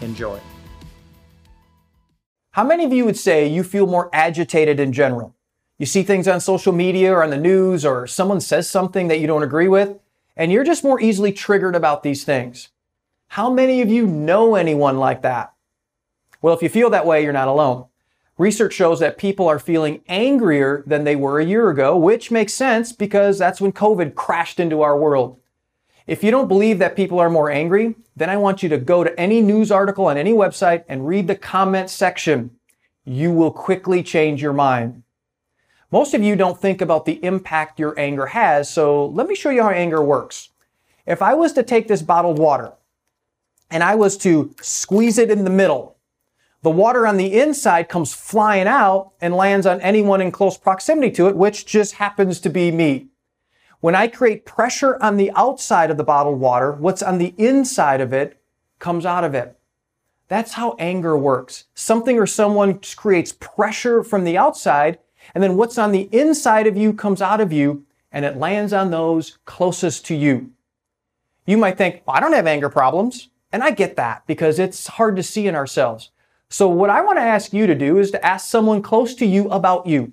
Enjoy. How many of you would say you feel more agitated in general? You see things on social media or on the news, or someone says something that you don't agree with, and you're just more easily triggered about these things. How many of you know anyone like that? Well, if you feel that way, you're not alone. Research shows that people are feeling angrier than they were a year ago, which makes sense because that's when COVID crashed into our world. If you don't believe that people are more angry, then I want you to go to any news article on any website and read the comment section. You will quickly change your mind. Most of you don't think about the impact your anger has, so let me show you how anger works. If I was to take this bottled water and I was to squeeze it in the middle, the water on the inside comes flying out and lands on anyone in close proximity to it, which just happens to be me. When I create pressure on the outside of the bottled water, what's on the inside of it comes out of it. That's how anger works. Something or someone creates pressure from the outside, and then what's on the inside of you comes out of you, and it lands on those closest to you. You might think, well, I don't have anger problems. And I get that because it's hard to see in ourselves. So what I want to ask you to do is to ask someone close to you about you.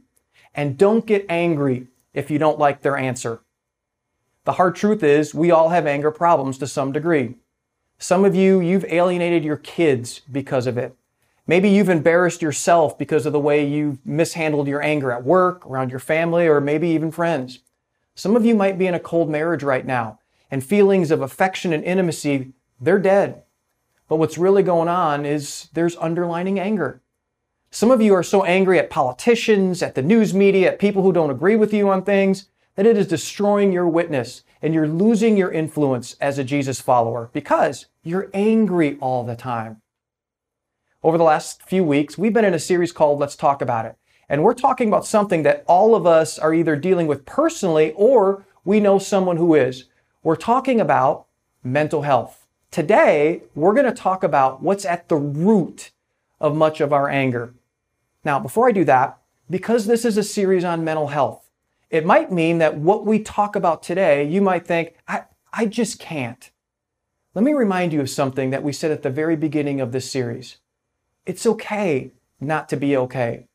And don't get angry if you don't like their answer. The hard truth is we all have anger problems to some degree. Some of you, you've alienated your kids because of it. Maybe you've embarrassed yourself because of the way you've mishandled your anger at work, around your family, or maybe even friends. Some of you might be in a cold marriage right now, and feelings of affection and intimacy, they're dead. But what's really going on is there's underlining anger. Some of you are so angry at politicians, at the news media, at people who don't agree with you on things, that it is destroying your witness and you're losing your influence as a Jesus follower because you're angry all the time. Over the last few weeks, we've been in a series called Let's Talk About It. And we're talking about something that all of us are either dealing with personally or we know someone who is. We're talking about mental health. Today, we're going to talk about what's at the root of much of our anger. Now, before I do that, because this is a series on mental health, it might mean that what we talk about today, you might think, I, I just can't. Let me remind you of something that we said at the very beginning of this series. It's okay not to be okay.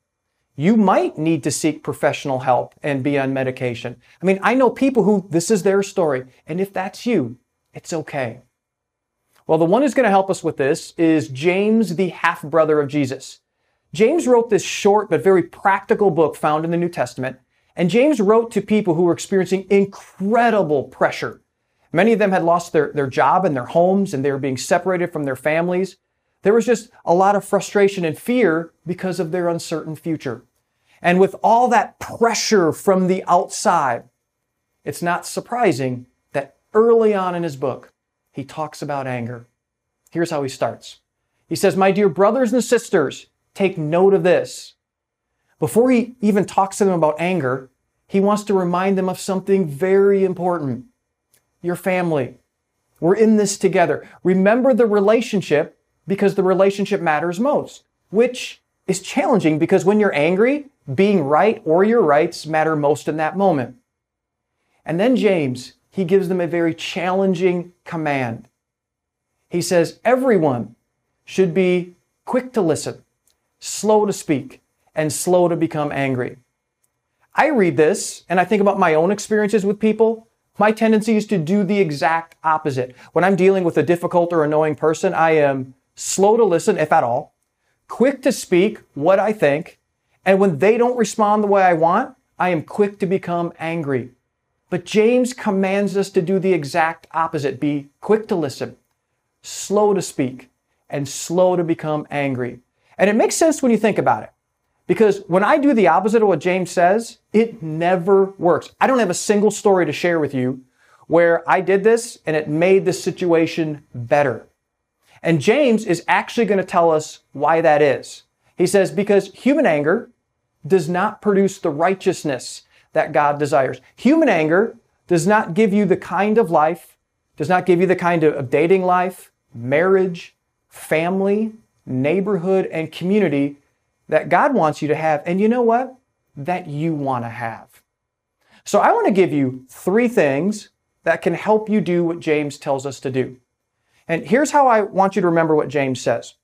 You might need to seek professional help and be on medication. I mean, I know people who this is their story, and if that's you, it's okay. Well, the one who's going to help us with this is James, the half brother of Jesus. James wrote this short but very practical book found in the New Testament and James wrote to people who were experiencing incredible pressure. Many of them had lost their, their job and their homes and they were being separated from their families. There was just a lot of frustration and fear because of their uncertain future. And with all that pressure from the outside, it's not surprising that early on in his book, he talks about anger. Here's how he starts. He says, My dear brothers and sisters, take note of this. Before he even talks to them about anger, he wants to remind them of something very important. Your family. We're in this together. Remember the relationship because the relationship matters most, which is challenging because when you're angry, being right or your rights matter most in that moment. And then James, he gives them a very challenging command. He says, everyone should be quick to listen, slow to speak, and slow to become angry. I read this and I think about my own experiences with people. My tendency is to do the exact opposite. When I'm dealing with a difficult or annoying person, I am slow to listen, if at all, quick to speak what I think, and when they don't respond the way I want, I am quick to become angry. But James commands us to do the exact opposite. Be quick to listen, slow to speak, and slow to become angry. And it makes sense when you think about it. Because when I do the opposite of what James says, it never works. I don't have a single story to share with you where I did this and it made the situation better. And James is actually going to tell us why that is. He says, because human anger does not produce the righteousness that God desires. Human anger does not give you the kind of life, does not give you the kind of dating life, marriage, family, neighborhood, and community that God wants you to have. And you know what? That you want to have. So I want to give you three things that can help you do what James tells us to do. And here's how I want you to remember what James says.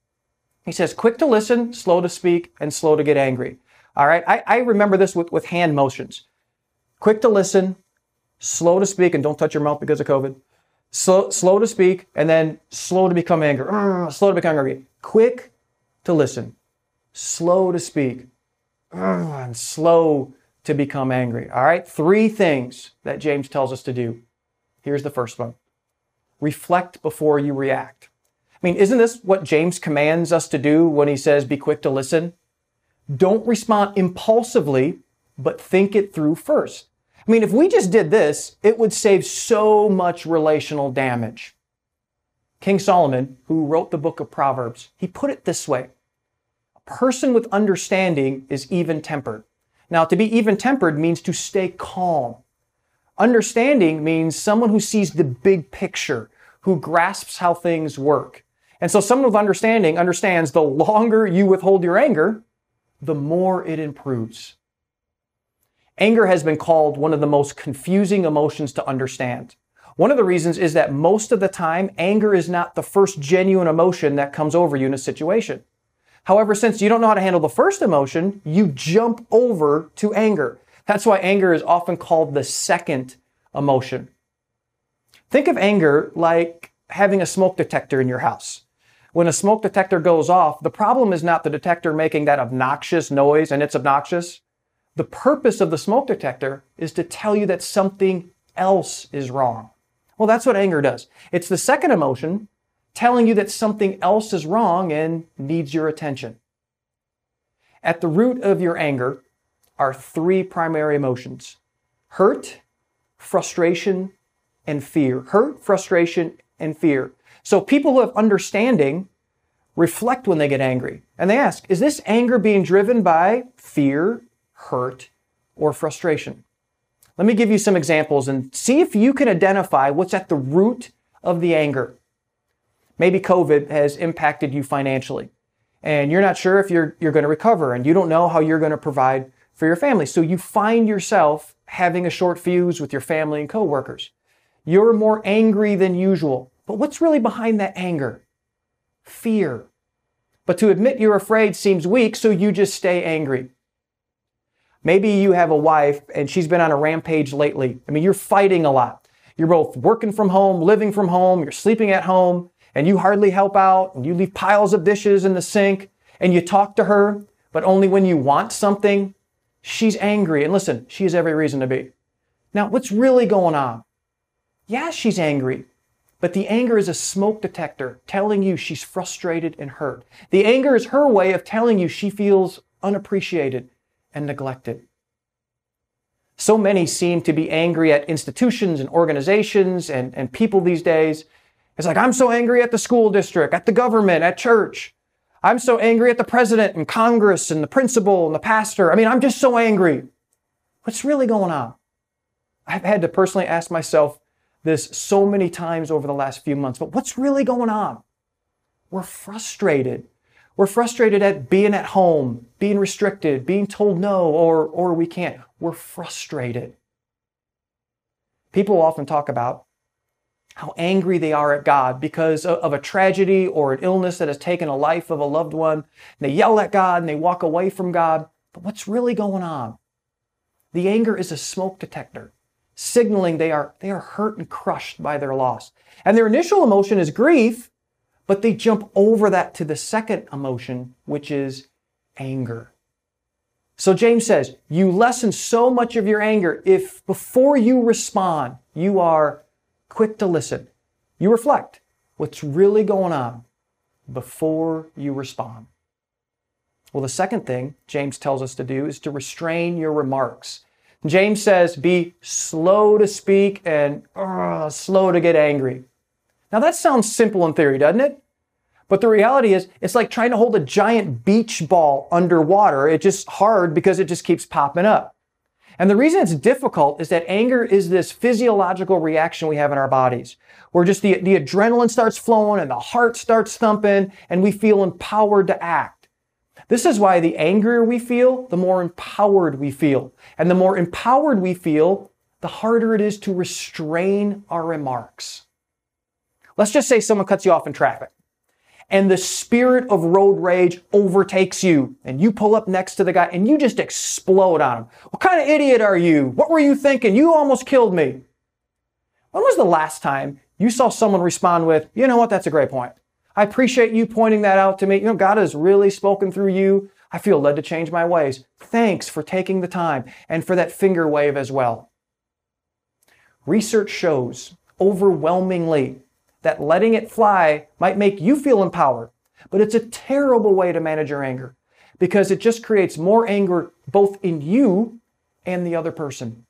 He says, quick to listen, slow to speak, and slow to get angry. All right. I, I remember this with, with hand motions. Quick to listen, slow to speak, and don't touch your mouth because of COVID. Slow, slow to speak, and then slow to become angry. slow to become angry. Quick to listen, slow to speak, and slow to become angry. All right. Three things that James tells us to do. Here's the first one. Reflect before you react. I mean, isn't this what James commands us to do when he says, be quick to listen? Don't respond impulsively, but think it through first. I mean, if we just did this, it would save so much relational damage. King Solomon, who wrote the book of Proverbs, he put it this way. Person with understanding is even tempered. Now, to be even tempered means to stay calm. Understanding means someone who sees the big picture, who grasps how things work. And so someone with understanding understands the longer you withhold your anger, the more it improves. Anger has been called one of the most confusing emotions to understand. One of the reasons is that most of the time, anger is not the first genuine emotion that comes over you in a situation. However, since you don't know how to handle the first emotion, you jump over to anger. That's why anger is often called the second emotion. Think of anger like having a smoke detector in your house. When a smoke detector goes off, the problem is not the detector making that obnoxious noise and it's obnoxious. The purpose of the smoke detector is to tell you that something else is wrong. Well, that's what anger does. It's the second emotion telling you that something else is wrong and needs your attention. At the root of your anger are three primary emotions hurt, frustration, and fear. Hurt, frustration, and fear. So people who have understanding reflect when they get angry and they ask, is this anger being driven by fear, hurt, or frustration? Let me give you some examples and see if you can identify what's at the root of the anger. Maybe COVID has impacted you financially and you're not sure if you're, you're going to recover and you don't know how you're going to provide for your family. So you find yourself having a short fuse with your family and coworkers. You're more angry than usual. But what's really behind that anger? Fear. But to admit you're afraid seems weak, so you just stay angry. Maybe you have a wife and she's been on a rampage lately. I mean, you're fighting a lot. You're both working from home, living from home, you're sleeping at home, and you hardly help out, and you leave piles of dishes in the sink, and you talk to her, but only when you want something, she's angry. And listen, she has every reason to be. Now, what's really going on? Yeah, she's angry, but the anger is a smoke detector telling you she's frustrated and hurt. The anger is her way of telling you she feels unappreciated and neglected. So many seem to be angry at institutions and organizations and, and people these days. It's like, I'm so angry at the school district, at the government, at church. I'm so angry at the president and Congress and the principal and the pastor. I mean, I'm just so angry. What's really going on? I've had to personally ask myself this so many times over the last few months, but what's really going on? We're frustrated. We're frustrated at being at home, being restricted, being told no, or, or we can't. We're frustrated. People often talk about how angry they are at God because of a tragedy or an illness that has taken a life of a loved one. They yell at God and they walk away from God. But what's really going on? The anger is a smoke detector signaling they are, they are hurt and crushed by their loss. And their initial emotion is grief, but they jump over that to the second emotion, which is anger. So James says, you lessen so much of your anger if before you respond, you are quick to listen. You reflect what's really going on before you respond. Well, the second thing James tells us to do is to restrain your remarks. James says, be slow to speak and uh, slow to get angry. Now that sounds simple in theory, doesn't it? But the reality is, it's like trying to hold a giant beach ball underwater. It's just hard because it just keeps popping up. And the reason it's difficult is that anger is this physiological reaction we have in our bodies where just the, the adrenaline starts flowing and the heart starts thumping and we feel empowered to act. This is why the angrier we feel, the more empowered we feel. And the more empowered we feel, the harder it is to restrain our remarks. Let's just say someone cuts you off in traffic and the spirit of road rage overtakes you and you pull up next to the guy and you just explode on him. What kind of idiot are you? What were you thinking? You almost killed me. When was the last time you saw someone respond with, you know what, that's a great point. I appreciate you pointing that out to me. You know, God has really spoken through you. I feel led to change my ways. Thanks for taking the time and for that finger wave as well. Research shows overwhelmingly that letting it fly might make you feel empowered, but it's a terrible way to manage your anger because it just creates more anger both in you and the other person.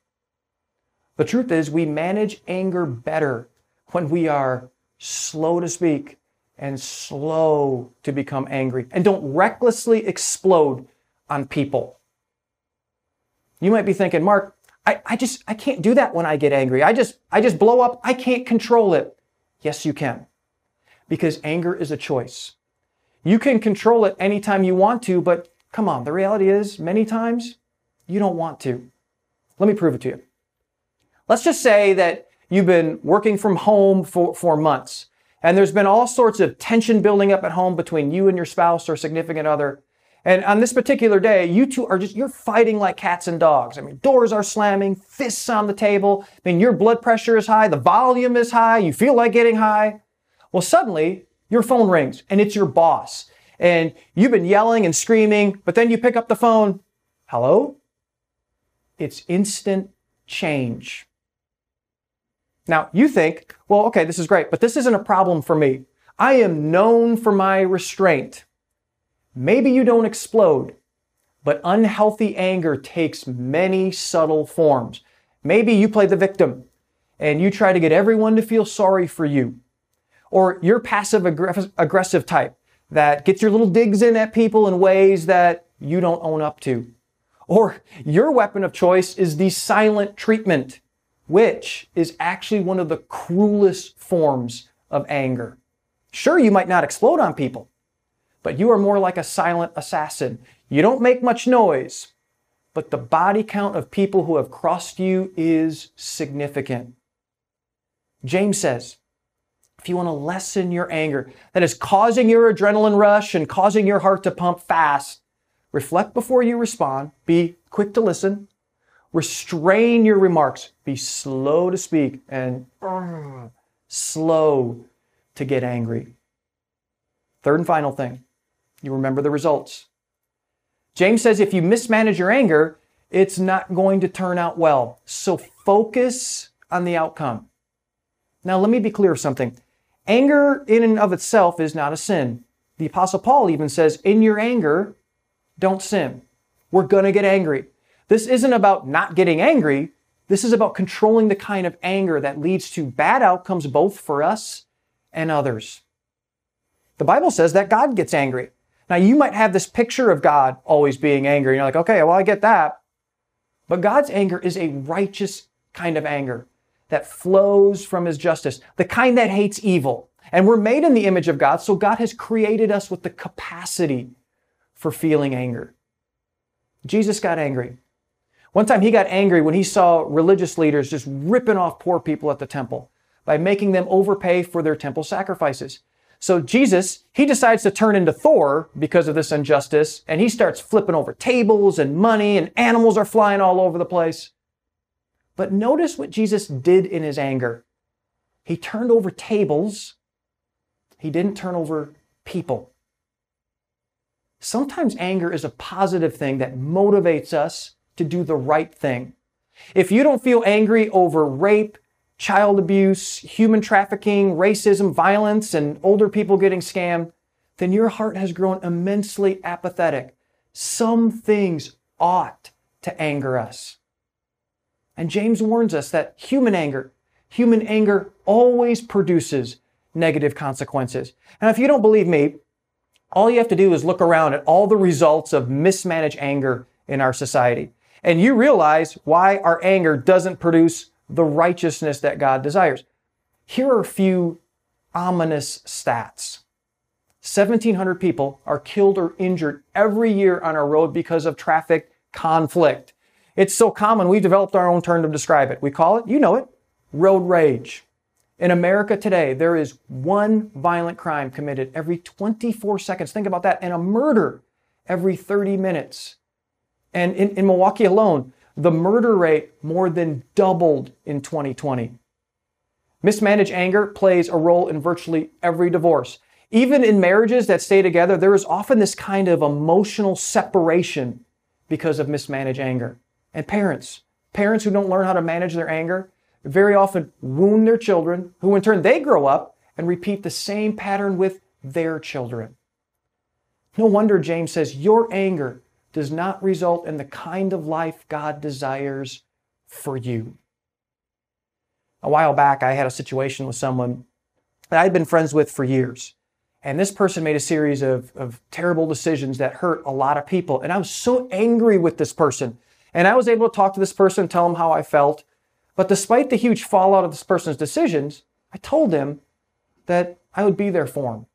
The truth is, we manage anger better when we are slow to speak and slow to become angry and don't recklessly explode on people. You might be thinking, Mark, I, I just, I can't do that when I get angry. I just, I just blow up. I can't control it. Yes, you can. Because anger is a choice. You can control it anytime you want to, but come on, the reality is many times you don't want to. Let me prove it to you. Let's just say that you've been working from home for, for months and there's been all sorts of tension building up at home between you and your spouse or significant other. And on this particular day, you two are just, you're fighting like cats and dogs. I mean, doors are slamming, fists on the table. I mean, your blood pressure is high, the volume is high, you feel like getting high. Well, suddenly your phone rings and it's your boss. And you've been yelling and screaming, but then you pick up the phone. Hello? It's instant change. Now, you think, well, okay, this is great, but this isn't a problem for me. I am known for my restraint. Maybe you don't explode, but unhealthy anger takes many subtle forms. Maybe you play the victim and you try to get everyone to feel sorry for you. Or you're passive aggressive type that gets your little digs in at people in ways that you don't own up to. Or your weapon of choice is the silent treatment, which is actually one of the cruelest forms of anger. Sure, you might not explode on people, but you are more like a silent assassin. You don't make much noise, but the body count of people who have crossed you is significant. James says, if you want to lessen your anger that is causing your adrenaline rush and causing your heart to pump fast, reflect before you respond, be quick to listen, restrain your remarks, be slow to speak, and uh, slow to get angry. Third and final thing you remember the results. James says if you mismanage your anger, it's not going to turn out well. So focus on the outcome. Now, let me be clear of something. Anger in and of itself is not a sin. The apostle Paul even says, in your anger, don't sin. We're going to get angry. This isn't about not getting angry. This is about controlling the kind of anger that leads to bad outcomes both for us and others. The Bible says that God gets angry. Now, you might have this picture of God always being angry. and You're like, okay, well, I get that. But God's anger is a righteous kind of anger that flows from his justice, the kind that hates evil. And we're made in the image of God, so God has created us with the capacity for feeling anger. Jesus got angry. One time he got angry when he saw religious leaders just ripping off poor people at the temple by making them overpay for their temple sacrifices. So Jesus, he decides to turn into Thor because of this injustice, and he starts flipping over tables and money, and animals are flying all over the place. But notice what Jesus did in his anger. He turned over tables. He didn't turn over people. Sometimes anger is a positive thing that motivates us to do the right thing. If you don't feel angry over rape, child abuse, human trafficking, racism, violence, and older people getting scammed, then your heart has grown immensely apathetic. Some things ought to anger us. And James warns us that human anger, human anger always produces negative consequences. And if you don't believe me, all you have to do is look around at all the results of mismanaged anger in our society. And you realize why our anger doesn't produce the righteousness that God desires. Here are a few ominous stats. 1,700 people are killed or injured every year on our road because of traffic conflict. It's so common, we've developed our own term to describe it. We call it, you know it, road rage. In America today, there is one violent crime committed every 24 seconds. Think about that. And a murder every 30 minutes. And in, in Milwaukee alone, the murder rate more than doubled in 2020. Mismanaged anger plays a role in virtually every divorce. Even in marriages that stay together, there is often this kind of emotional separation because of mismanaged anger. And parents, parents who don't learn how to manage their anger, very often wound their children, who in turn they grow up and repeat the same pattern with their children. No wonder James says, Your anger does not result in the kind of life God desires for you. A while back, I had a situation with someone that I'd been friends with for years. And this person made a series of, of terrible decisions that hurt a lot of people. And I was so angry with this person. And I was able to talk to this person, tell him how I felt. But despite the huge fallout of this person's decisions, I told him that I would be there for him.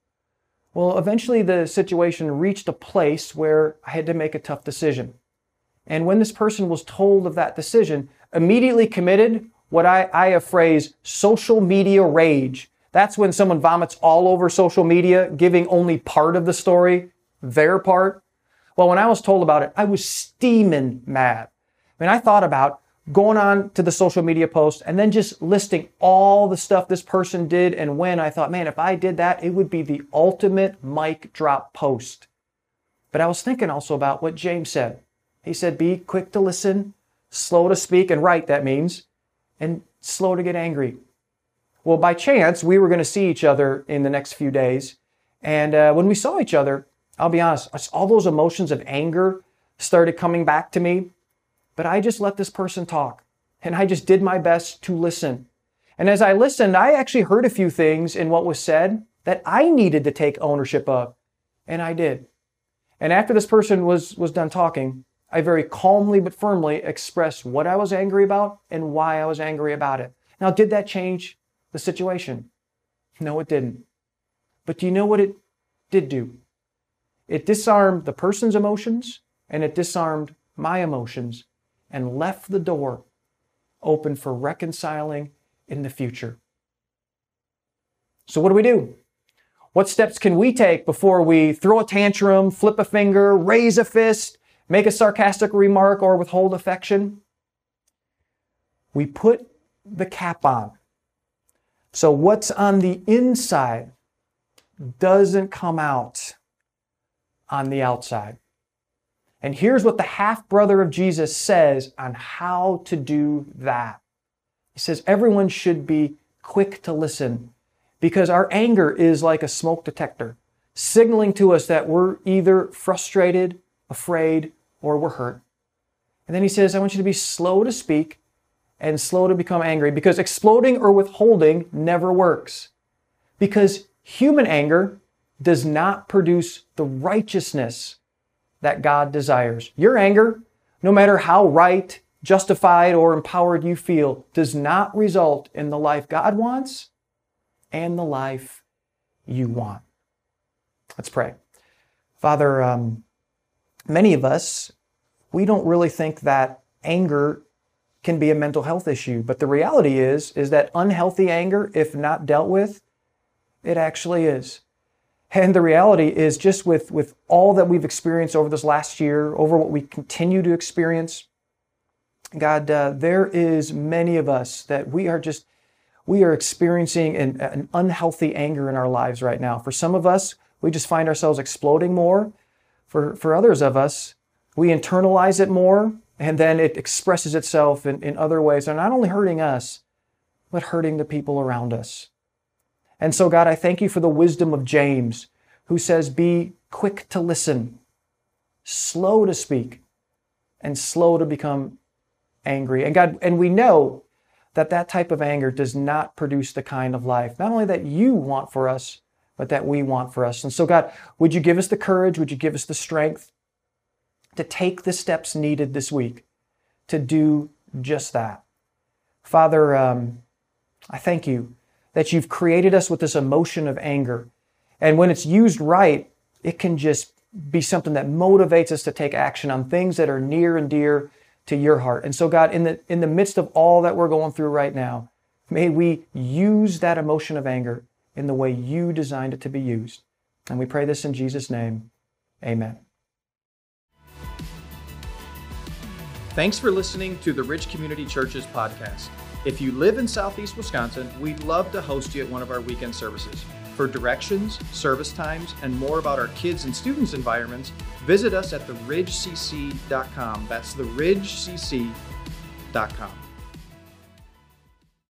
Well, eventually the situation reached a place where I had to make a tough decision. And when this person was told of that decision, immediately committed what I, I have phrased social media rage. That's when someone vomits all over social media, giving only part of the story, their part. Well, when I was told about it, I was steaming mad. I mean, I thought about going on to the social media post and then just listing all the stuff this person did and when I thought, man, if I did that, it would be the ultimate mic drop post. But I was thinking also about what James said. He said, be quick to listen, slow to speak and write, that means, and slow to get angry. Well, by chance, we were going to see each other in the next few days. And uh, when we saw each other, I'll be honest, all those emotions of anger started coming back to me. But I just let this person talk and I just did my best to listen. And as I listened, I actually heard a few things in what was said that I needed to take ownership of. And I did. And after this person was, was done talking, I very calmly but firmly expressed what I was angry about and why I was angry about it. Now, did that change the situation? No, it didn't. But do you know what it did do? It disarmed the person's emotions and it disarmed my emotions and left the door open for reconciling in the future. So, what do we do? What steps can we take before we throw a tantrum, flip a finger, raise a fist, make a sarcastic remark, or withhold affection? We put the cap on. So, what's on the inside doesn't come out on the outside. And here's what the half brother of Jesus says on how to do that. He says, everyone should be quick to listen because our anger is like a smoke detector, signaling to us that we're either frustrated, afraid, or we're hurt. And then he says, I want you to be slow to speak and slow to become angry because exploding or withholding never works. Because human anger does not produce the righteousness that God desires. Your anger, no matter how right, justified, or empowered you feel, does not result in the life God wants and the life you want. Let's pray. Father, um, many of us, we don't really think that anger can be a mental health issue, but the reality is, is that unhealthy anger, if not dealt with, it actually is. And the reality is just with, with all that we've experienced over this last year, over what we continue to experience, God, uh, there is many of us that we are just, we are experiencing an, an unhealthy anger in our lives right now. For some of us, we just find ourselves exploding more. For, for others of us, we internalize it more and then it expresses itself in, in other ways. They're not only hurting us, but hurting the people around us. And so, God, I thank you for the wisdom of James, who says, Be quick to listen, slow to speak, and slow to become angry. And God, and we know that that type of anger does not produce the kind of life, not only that you want for us, but that we want for us. And so, God, would you give us the courage? Would you give us the strength to take the steps needed this week to do just that? Father, um, I thank you that you've created us with this emotion of anger. And when it's used right, it can just be something that motivates us to take action on things that are near and dear to your heart. And so, God, in the, in the midst of all that we're going through right now, may we use that emotion of anger in the way you designed it to be used. And we pray this in Jesus' name. Amen. Thanks for listening to the Ridge Community Church's podcast. If you live in Southeast Wisconsin, we'd love to host you at one of our weekend services. For directions, service times, and more about our kids and students' environments, visit us at theridgecc.com. That's theridgecc.com.